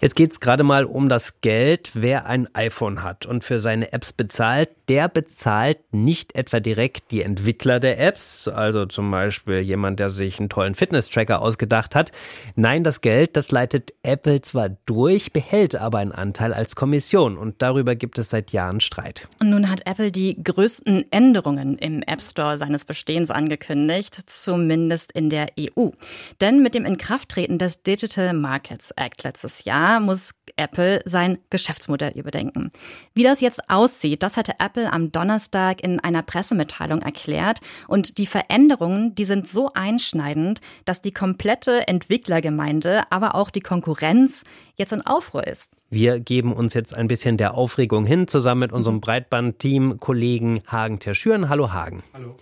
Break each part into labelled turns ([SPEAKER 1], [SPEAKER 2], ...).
[SPEAKER 1] Jetzt geht es gerade mal um das Geld. Wer ein iPhone hat und für seine Apps bezahlt, der bezahlt nicht etwa direkt die Entwickler der Apps, also zum Beispiel jemand, der sich einen tollen Fitness-Tracker ausgedacht hat. Nein, das Geld, das leitet Apple zwar durch, behält aber einen Anteil als Kommission und darüber gibt es seit Jahren Streit.
[SPEAKER 2] Und nun hat Apple die größten Änderungen im App Store seines Bestehens angekündigt, zumindest in der EU. Denn mit dem Inkrafttreten des Digital Markets Act letztes Jahr muss Apple sein Geschäftsmodell überdenken. Wie das jetzt aussieht, das hatte Apple am Donnerstag in einer Pressemitteilung erklärt. Und die Veränderungen, die sind so einschneidend, dass die komplette Entwicklergemeinde, aber auch die Konkurrenz jetzt in Aufruhr ist.
[SPEAKER 1] Wir geben uns jetzt ein bisschen der Aufregung hin, zusammen mit unserem Breitband-Team, Kollegen Hagen Terschüren. Hallo Hagen.
[SPEAKER 3] Hallo.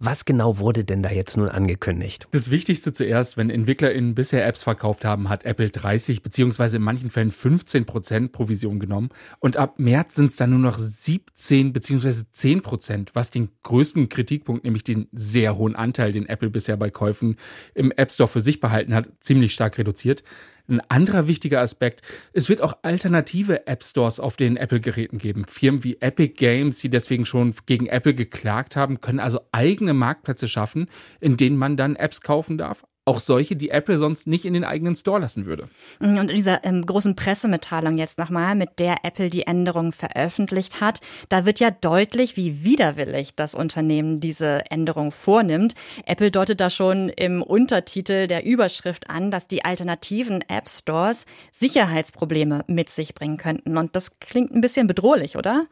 [SPEAKER 1] Was genau wurde denn da jetzt nun angekündigt?
[SPEAKER 3] Das Wichtigste zuerst, wenn EntwicklerInnen bisher Apps verkauft haben, hat Apple 30 beziehungsweise in manchen Fällen 15 Prozent Provision genommen. Und ab März sind es dann nur noch 17 beziehungsweise 10 Prozent, was den größten Kritikpunkt, nämlich den sehr hohen Anteil, den Apple bisher bei Käufen im App Store für sich behalten hat, ziemlich stark reduziert. Ein anderer wichtiger Aspekt, es wird auch alternative App Stores auf den Apple-Geräten geben. Firmen wie Epic Games, die deswegen schon gegen Apple geklagt haben, können also eigene Marktplätze schaffen, in denen man dann Apps kaufen darf, auch solche, die Apple sonst nicht in den eigenen Store lassen würde.
[SPEAKER 2] Und in dieser ähm, großen Pressemitteilung jetzt nochmal, mit der Apple die Änderungen veröffentlicht hat, da wird ja deutlich, wie widerwillig das Unternehmen diese Änderung vornimmt. Apple deutet da schon im Untertitel der Überschrift an, dass die alternativen App Stores Sicherheitsprobleme mit sich bringen könnten. Und das klingt ein bisschen bedrohlich, oder?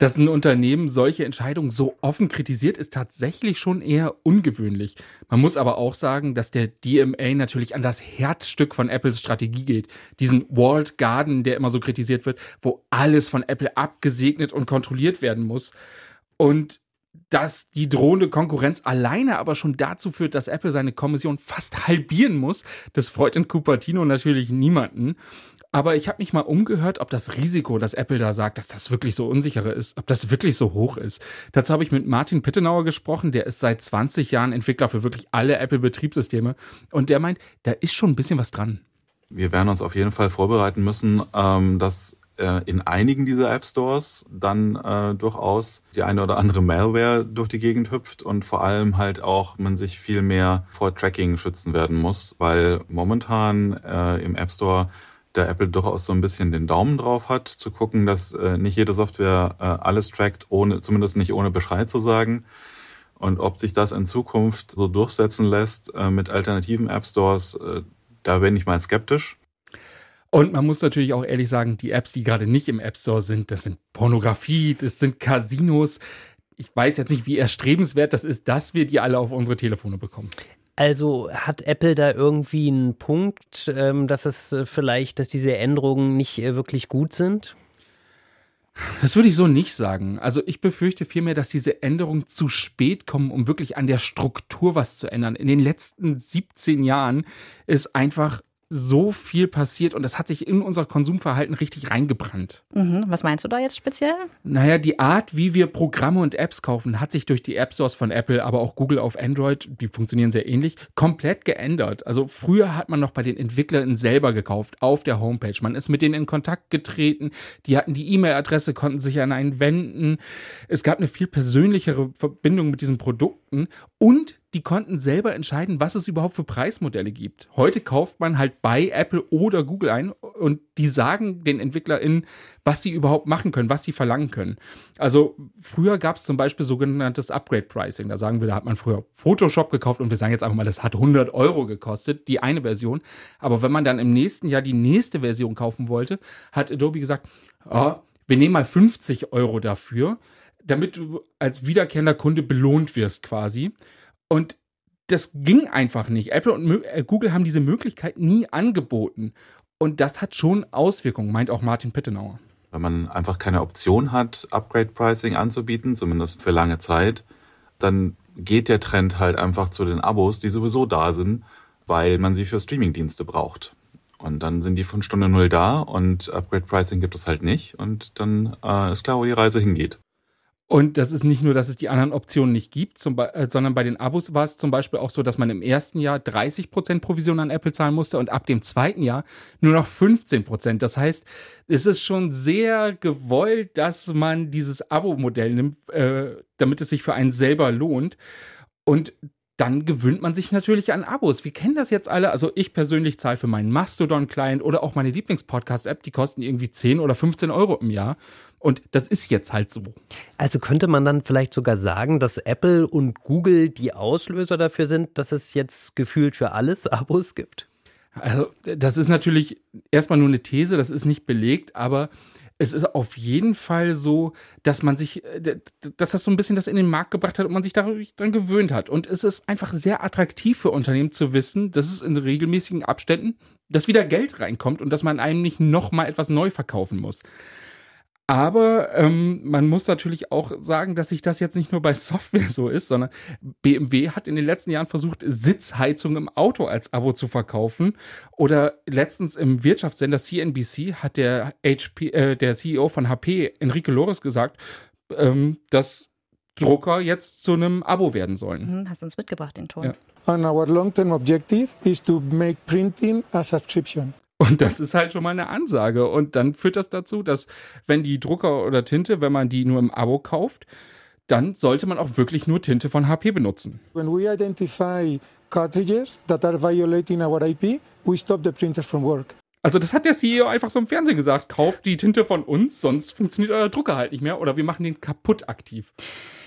[SPEAKER 3] Dass ein Unternehmen solche Entscheidungen so offen kritisiert, ist tatsächlich schon eher ungewöhnlich. Man muss aber auch sagen, dass der DMA natürlich an das Herzstück von Apples Strategie geht. Diesen Walled Garden, der immer so kritisiert wird, wo alles von Apple abgesegnet und kontrolliert werden muss. Und dass die drohende Konkurrenz alleine aber schon dazu führt, dass Apple seine Kommission fast halbieren muss, das freut in Cupertino natürlich niemanden. Aber ich habe mich mal umgehört, ob das Risiko, das Apple da sagt, dass das wirklich so unsichere ist, ob das wirklich so hoch ist. Dazu habe ich mit Martin Pittenauer gesprochen, der ist seit 20 Jahren Entwickler für wirklich alle Apple-Betriebssysteme. Und der meint, da ist schon ein bisschen was dran.
[SPEAKER 4] Wir werden uns auf jeden Fall vorbereiten müssen, ähm, dass äh, in einigen dieser App Stores dann äh, durchaus die eine oder andere Malware durch die Gegend hüpft und vor allem halt auch man sich viel mehr vor Tracking schützen werden muss, weil momentan äh, im App Store der Apple durchaus so ein bisschen den Daumen drauf hat, zu gucken, dass äh, nicht jede Software äh, alles trackt, ohne, zumindest nicht ohne Bescheid zu sagen. Und ob sich das in Zukunft so durchsetzen lässt äh, mit alternativen App Stores, äh, da bin ich mal skeptisch.
[SPEAKER 3] Und man muss natürlich auch ehrlich sagen, die Apps, die gerade nicht im App Store sind, das sind Pornografie, das sind Casinos. Ich weiß jetzt nicht, wie erstrebenswert das ist, dass wir die alle auf unsere Telefone bekommen.
[SPEAKER 1] Also hat Apple da irgendwie einen Punkt, ähm, dass es äh, vielleicht, dass diese Änderungen nicht äh, wirklich gut sind?
[SPEAKER 3] Das würde ich so nicht sagen. Also ich befürchte vielmehr, dass diese Änderungen zu spät kommen, um wirklich an der Struktur was zu ändern. In den letzten 17 Jahren ist einfach so viel passiert und das hat sich in unser Konsumverhalten richtig reingebrannt.
[SPEAKER 2] Mhm. Was meinst du da jetzt speziell?
[SPEAKER 3] Naja, die Art, wie wir Programme und Apps kaufen, hat sich durch die App Stores von Apple, aber auch Google auf Android, die funktionieren sehr ähnlich, komplett geändert. Also früher hat man noch bei den Entwicklern selber gekauft, auf der Homepage. Man ist mit denen in Kontakt getreten, die hatten die E-Mail-Adresse, konnten sich an einen wenden. Es gab eine viel persönlichere Verbindung mit diesen Produkten und die konnten selber entscheiden, was es überhaupt für Preismodelle gibt. Heute kauft man halt bei Apple oder Google ein und die sagen den EntwicklerInnen, was sie überhaupt machen können, was sie verlangen können. Also früher gab es zum Beispiel sogenanntes Upgrade Pricing. Da sagen wir, da hat man früher Photoshop gekauft und wir sagen jetzt einfach mal, das hat 100 Euro gekostet, die eine Version. Aber wenn man dann im nächsten Jahr die nächste Version kaufen wollte, hat Adobe gesagt, oh, wir nehmen mal 50 Euro dafür, damit du als wiederkehrender Kunde belohnt wirst quasi. Und das ging einfach nicht. Apple und äh, Google haben diese Möglichkeit nie angeboten. Und das hat schon Auswirkungen, meint auch Martin Pittenauer.
[SPEAKER 4] Wenn man einfach keine Option hat, Upgrade Pricing anzubieten, zumindest für lange Zeit, dann geht der Trend halt einfach zu den Abos, die sowieso da sind, weil man sie für Streamingdienste braucht. Und dann sind die von Stunde Null da und Upgrade Pricing gibt es halt nicht. Und dann äh, ist klar, wo die Reise hingeht.
[SPEAKER 3] Und das ist nicht nur, dass es die anderen Optionen nicht gibt, äh, sondern bei den Abos war es zum Beispiel auch so, dass man im ersten Jahr 30% Provision an Apple zahlen musste und ab dem zweiten Jahr nur noch 15%. Das heißt, es ist schon sehr gewollt, dass man dieses Abo-Modell nimmt, äh, damit es sich für einen selber lohnt. Und dann gewöhnt man sich natürlich an Abos. Wir kennen das jetzt alle. Also ich persönlich zahle für meinen Mastodon-Client oder auch meine Lieblingspodcast-App, die kosten irgendwie 10 oder 15 Euro im Jahr. Und das ist jetzt halt so.
[SPEAKER 1] Also könnte man dann vielleicht sogar sagen, dass Apple und Google die Auslöser dafür sind, dass es jetzt gefühlt für alles Abos gibt?
[SPEAKER 3] Also das ist natürlich erstmal nur eine These, das ist nicht belegt, aber es ist auf jeden Fall so, dass man sich, äh, dass das so ein bisschen das in den Markt gebracht hat und man sich daran gewöhnt hat. Und es ist einfach sehr attraktiv für Unternehmen zu wissen, dass es in regelmäßigen Abständen, dass wieder Geld reinkommt und dass man einem nicht nochmal etwas neu verkaufen muss. Aber ähm, man muss natürlich auch sagen, dass sich das jetzt nicht nur bei Software so ist, sondern BMW hat in den letzten Jahren versucht, Sitzheizung im Auto als Abo zu verkaufen. Oder letztens im Wirtschaftssender CNBC hat der, HP, äh, der CEO von HP, Enrique Lores, gesagt, ähm, dass Drucker jetzt zu einem Abo werden sollen.
[SPEAKER 2] Hm, hast du uns mitgebracht, den Ton. Ja.
[SPEAKER 5] And our long-term objective is to make printing a subscription.
[SPEAKER 3] Und das ist halt schon mal eine Ansage. Und dann führt das dazu, dass wenn die Drucker oder Tinte, wenn man die nur im Abo kauft, dann sollte man auch wirklich nur Tinte von HP benutzen.
[SPEAKER 5] When we identify cartridges that are violating our IP, we stop the printers from work.
[SPEAKER 3] Also das hat der CEO einfach so im Fernsehen gesagt. Kauft die Tinte von uns, sonst funktioniert euer Drucker halt nicht mehr oder wir machen den kaputt aktiv.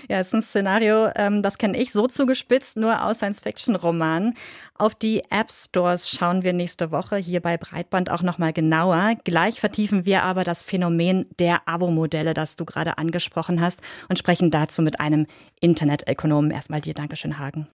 [SPEAKER 2] Ja, ist ein Szenario, ähm, das kenne ich so zugespitzt, nur aus Science-Fiction-Romanen. Auf die App-Stores schauen wir nächste Woche hier bei Breitband auch nochmal genauer. Gleich vertiefen wir aber das Phänomen der Abo-Modelle, das du gerade angesprochen hast und sprechen dazu mit einem Internetökonomen. Erstmal dir Dankeschön, Hagen.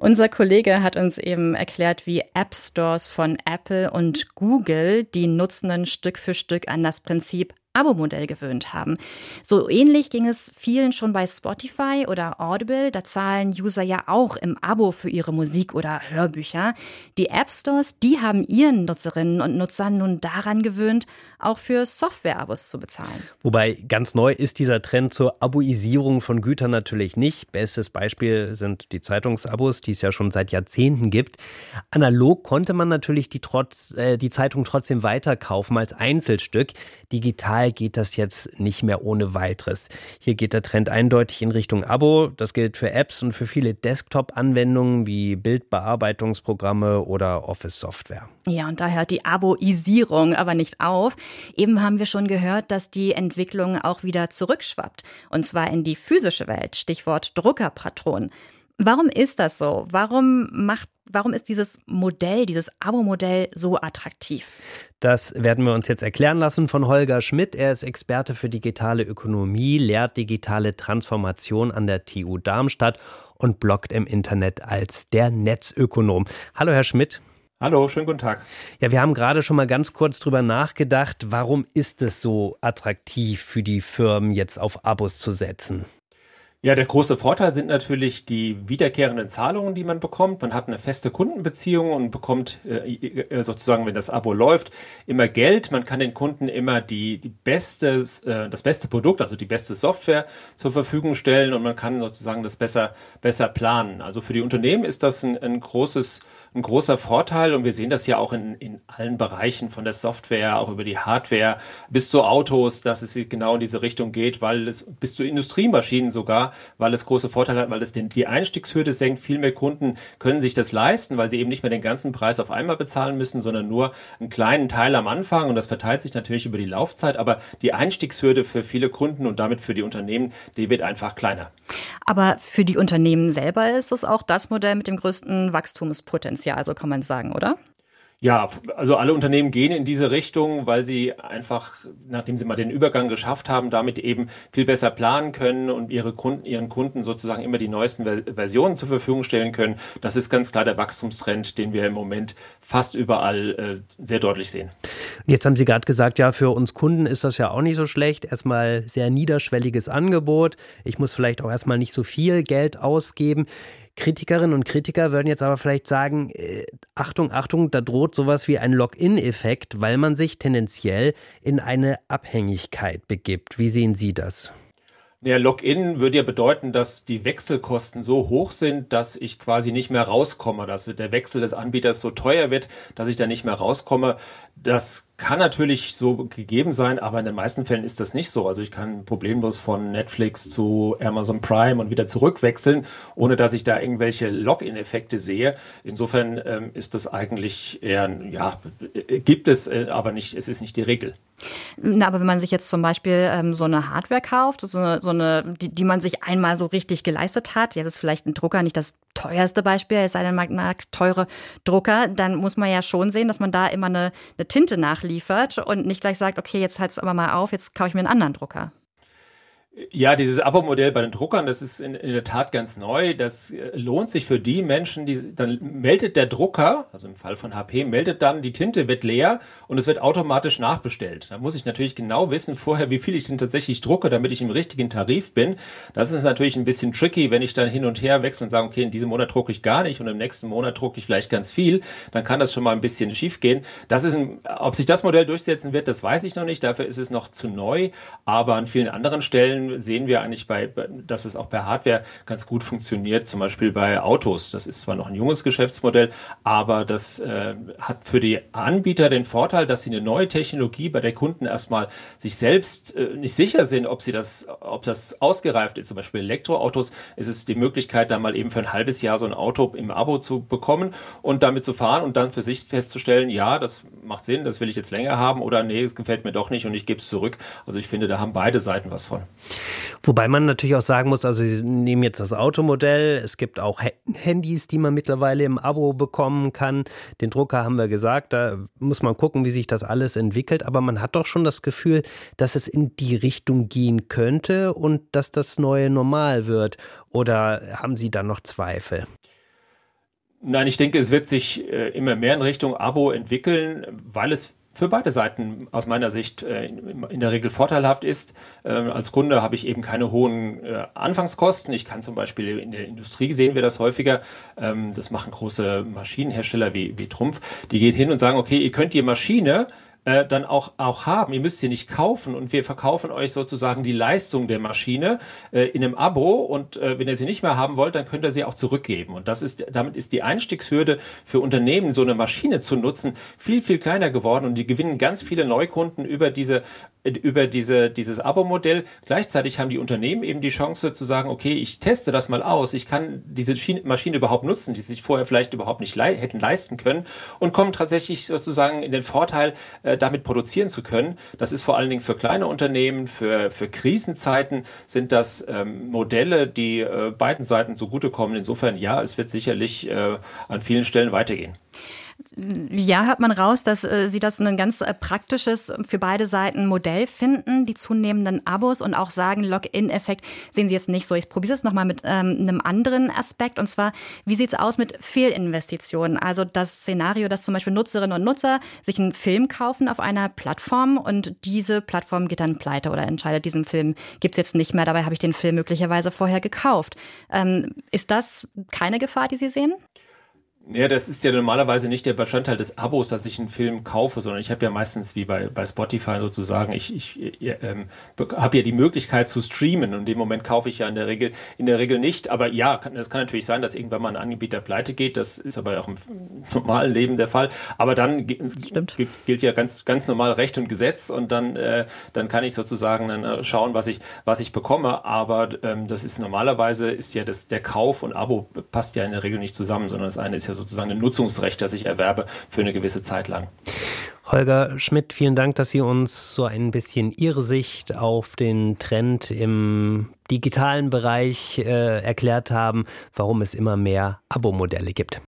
[SPEAKER 2] Unser Kollege hat uns eben erklärt, wie App Stores von Apple und Google die Nutzenden Stück für Stück an das Prinzip Abo-Modell gewöhnt haben. So ähnlich ging es vielen schon bei Spotify oder Audible. Da zahlen User ja auch im Abo für ihre Musik oder Hörbücher. Die App Stores, die haben ihren Nutzerinnen und Nutzern nun daran gewöhnt, auch für Software-Abos zu bezahlen.
[SPEAKER 1] Wobei ganz neu ist dieser Trend zur Aboisierung von Gütern natürlich nicht. Bestes Beispiel sind die Zeitungsabos, die es ja schon seit Jahrzehnten gibt. Analog konnte man natürlich die, trotz, äh, die Zeitung trotzdem weiterkaufen als Einzelstück. Digital digital geht das jetzt nicht mehr ohne weiteres. Hier geht der Trend eindeutig in Richtung Abo. Das gilt für Apps und für viele Desktop-Anwendungen wie Bildbearbeitungsprogramme oder Office-Software.
[SPEAKER 2] Ja, und da hört die Aboisierung aber nicht auf. Eben haben wir schon gehört, dass die Entwicklung auch wieder zurückschwappt. Und zwar in die physische Welt. Stichwort Druckerpatron. Warum ist das so? Warum macht Warum ist dieses Modell, dieses Abo-Modell so attraktiv?
[SPEAKER 1] Das werden wir uns jetzt erklären lassen von Holger Schmidt. Er ist Experte für digitale Ökonomie, lehrt digitale Transformation an der TU Darmstadt und bloggt im Internet als der Netzökonom. Hallo, Herr Schmidt.
[SPEAKER 6] Hallo, schönen guten Tag.
[SPEAKER 1] Ja, wir haben gerade schon mal ganz kurz drüber nachgedacht, warum ist es so attraktiv für die Firmen jetzt auf Abos zu setzen?
[SPEAKER 6] Ja, der große Vorteil sind natürlich die wiederkehrenden Zahlungen, die man bekommt. Man hat eine feste Kundenbeziehung und bekommt äh, äh, sozusagen, wenn das Abo läuft, immer Geld. Man kann den Kunden immer die, die bestes, äh, das beste Produkt, also die beste Software zur Verfügung stellen und man kann sozusagen das besser, besser planen. Also für die Unternehmen ist das ein, ein großes ein großer Vorteil und wir sehen das ja auch in, in allen Bereichen von der Software, auch über die Hardware bis zu Autos, dass es genau in diese Richtung geht, weil es bis zu Industriemaschinen sogar, weil es große Vorteile hat, weil es den, die Einstiegshürde senkt. Viel mehr Kunden können sich das leisten, weil sie eben nicht mehr den ganzen Preis auf einmal bezahlen müssen, sondern nur einen kleinen Teil am Anfang und das verteilt sich natürlich über die Laufzeit, aber die Einstiegshürde für viele Kunden und damit für die Unternehmen, die wird einfach kleiner.
[SPEAKER 2] Aber für die Unternehmen selber ist es auch das Modell mit dem größten Wachstumspotenzial. Potenzial, so kann man sagen, oder?
[SPEAKER 6] Ja, also alle Unternehmen gehen in diese Richtung, weil sie einfach, nachdem sie mal den Übergang geschafft haben, damit eben viel besser planen können und ihre Kunden, ihren Kunden sozusagen immer die neuesten Versionen zur Verfügung stellen können. Das ist ganz klar der Wachstumstrend, den wir im Moment fast überall äh, sehr deutlich sehen.
[SPEAKER 1] Jetzt haben Sie gerade gesagt, ja, für uns Kunden ist das ja auch nicht so schlecht. Erstmal sehr niederschwelliges Angebot. Ich muss vielleicht auch erstmal nicht so viel Geld ausgeben. Kritikerinnen und Kritiker würden jetzt aber vielleicht sagen, äh, Achtung, Achtung, da droht sowas wie ein Login-Effekt, weil man sich tendenziell in eine Abhängigkeit begibt. Wie sehen Sie das?
[SPEAKER 6] Ja, Login würde ja bedeuten, dass die Wechselkosten so hoch sind, dass ich quasi nicht mehr rauskomme, dass der Wechsel des Anbieters so teuer wird, dass ich da nicht mehr rauskomme. Das kann natürlich so gegeben sein, aber in den meisten Fällen ist das nicht so. Also ich kann problemlos von Netflix zu Amazon Prime und wieder zurückwechseln, ohne dass ich da irgendwelche Login-Effekte sehe. Insofern ähm, ist das eigentlich eher, ja, gibt es, äh, aber nicht, es ist nicht die Regel.
[SPEAKER 2] Na, aber wenn man sich jetzt zum Beispiel ähm, so eine Hardware kauft, so eine, so eine die, die man sich einmal so richtig geleistet hat, jetzt ist vielleicht ein Drucker nicht das teuerste Beispiel, es sei denn, man mag teure Drucker, dann muss man ja schon sehen, dass man da immer eine, eine Tinte nachliefert und nicht gleich sagt, okay, jetzt halt es aber mal auf, jetzt kaufe ich mir einen anderen Drucker.
[SPEAKER 6] Ja, dieses Abo-Modell bei den Druckern, das ist in, in, der Tat ganz neu. Das äh, lohnt sich für die Menschen, die dann meldet der Drucker, also im Fall von HP, meldet dann, die Tinte wird leer und es wird automatisch nachbestellt. Da muss ich natürlich genau wissen vorher, wie viel ich denn tatsächlich drucke, damit ich im richtigen Tarif bin. Das ist natürlich ein bisschen tricky, wenn ich dann hin und her wechsle und sage, okay, in diesem Monat drucke ich gar nicht und im nächsten Monat drucke ich vielleicht ganz viel. Dann kann das schon mal ein bisschen schief gehen. Das ist ein, ob sich das Modell durchsetzen wird, das weiß ich noch nicht. Dafür ist es noch zu neu. Aber an vielen anderen Stellen sehen wir eigentlich bei, dass es auch bei Hardware ganz gut funktioniert, zum Beispiel bei Autos. Das ist zwar noch ein junges Geschäftsmodell, aber das äh, hat für die Anbieter den Vorteil, dass sie eine neue Technologie bei der Kunden erstmal sich selbst äh, nicht sicher sind, ob sie das, ob das ausgereift ist. Zum Beispiel Elektroautos ist es die Möglichkeit, da mal eben für ein halbes Jahr so ein Auto im Abo zu bekommen und damit zu fahren und dann für sich festzustellen, ja, das macht Sinn, das will ich jetzt länger haben oder nee, es gefällt mir doch nicht und ich gebe es zurück. Also ich finde, da haben beide Seiten was von.
[SPEAKER 1] Wobei man natürlich auch sagen muss, also Sie nehmen jetzt das Automodell, es gibt auch Handys, die man mittlerweile im Abo bekommen kann. Den Drucker haben wir gesagt, da muss man gucken, wie sich das alles entwickelt, aber man hat doch schon das Gefühl, dass es in die Richtung gehen könnte und dass das neue normal wird. Oder haben Sie da noch Zweifel?
[SPEAKER 6] Nein, ich denke, es wird sich äh, immer mehr in Richtung Abo entwickeln, weil es für beide Seiten aus meiner Sicht äh, in der Regel vorteilhaft ist. Ähm, als Kunde habe ich eben keine hohen äh, Anfangskosten. Ich kann zum Beispiel in der Industrie sehen wir das häufiger. Ähm, das machen große Maschinenhersteller wie, wie Trumpf. Die gehen hin und sagen, okay, ihr könnt die Maschine äh, dann auch, auch haben. Ihr müsst sie nicht kaufen und wir verkaufen euch sozusagen die Leistung der Maschine äh, in einem Abo und äh, wenn ihr sie nicht mehr haben wollt, dann könnt ihr sie auch zurückgeben. Und das ist, damit ist die Einstiegshürde für Unternehmen, so eine Maschine zu nutzen, viel, viel kleiner geworden und die gewinnen ganz viele Neukunden über diese, über diese, dieses Abo-Modell. Gleichzeitig haben die Unternehmen eben die Chance zu sagen, okay, ich teste das mal aus, ich kann diese Maschine überhaupt nutzen, die sich vorher vielleicht überhaupt nicht le hätten leisten können und kommen tatsächlich sozusagen in den Vorteil, äh, damit produzieren zu können. Das ist vor allen Dingen für kleine Unternehmen, für, für Krisenzeiten sind das ähm, Modelle, die äh, beiden Seiten zugutekommen. Insofern ja, es wird sicherlich äh, an vielen Stellen weitergehen.
[SPEAKER 2] Ja, hört man raus, dass äh, Sie das ein ganz äh, praktisches für beide Seiten Modell finden, die zunehmenden Abos und auch sagen, Login-Effekt sehen Sie jetzt nicht so. Ich probiere es nochmal mit ähm, einem anderen Aspekt und zwar, wie sieht es aus mit Fehlinvestitionen? Also das Szenario, dass zum Beispiel Nutzerinnen und Nutzer sich einen Film kaufen auf einer Plattform und diese Plattform geht dann pleite oder entscheidet, diesen Film gibt es jetzt nicht mehr, dabei habe ich den Film möglicherweise vorher gekauft. Ähm, ist das keine Gefahr, die Sie sehen?
[SPEAKER 6] Ja, das ist ja normalerweise nicht der Bestandteil des Abos, dass ich einen Film kaufe, sondern ich habe ja meistens wie bei, bei Spotify sozusagen, ich, ich ähm, habe ja die Möglichkeit zu streamen und in dem Moment kaufe ich ja in der Regel in der Regel nicht. Aber ja, kann, das kann natürlich sein, dass irgendwann mal ein Anbieter pleite geht. Das ist aber auch im normalen Leben der Fall. Aber dann gilt ja ganz ganz normal Recht und Gesetz und dann äh, dann kann ich sozusagen dann äh, schauen, was ich was ich bekomme. Aber ähm, das ist normalerweise ist ja das der Kauf und Abo passt ja in der Regel nicht zusammen, sondern das eine ist ja sozusagen ein Nutzungsrecht, das ich erwerbe für eine gewisse Zeit lang.
[SPEAKER 1] Holger Schmidt, vielen Dank, dass Sie uns so ein bisschen Ihre Sicht auf den Trend im digitalen Bereich äh, erklärt haben, warum es immer mehr Abo-Modelle gibt.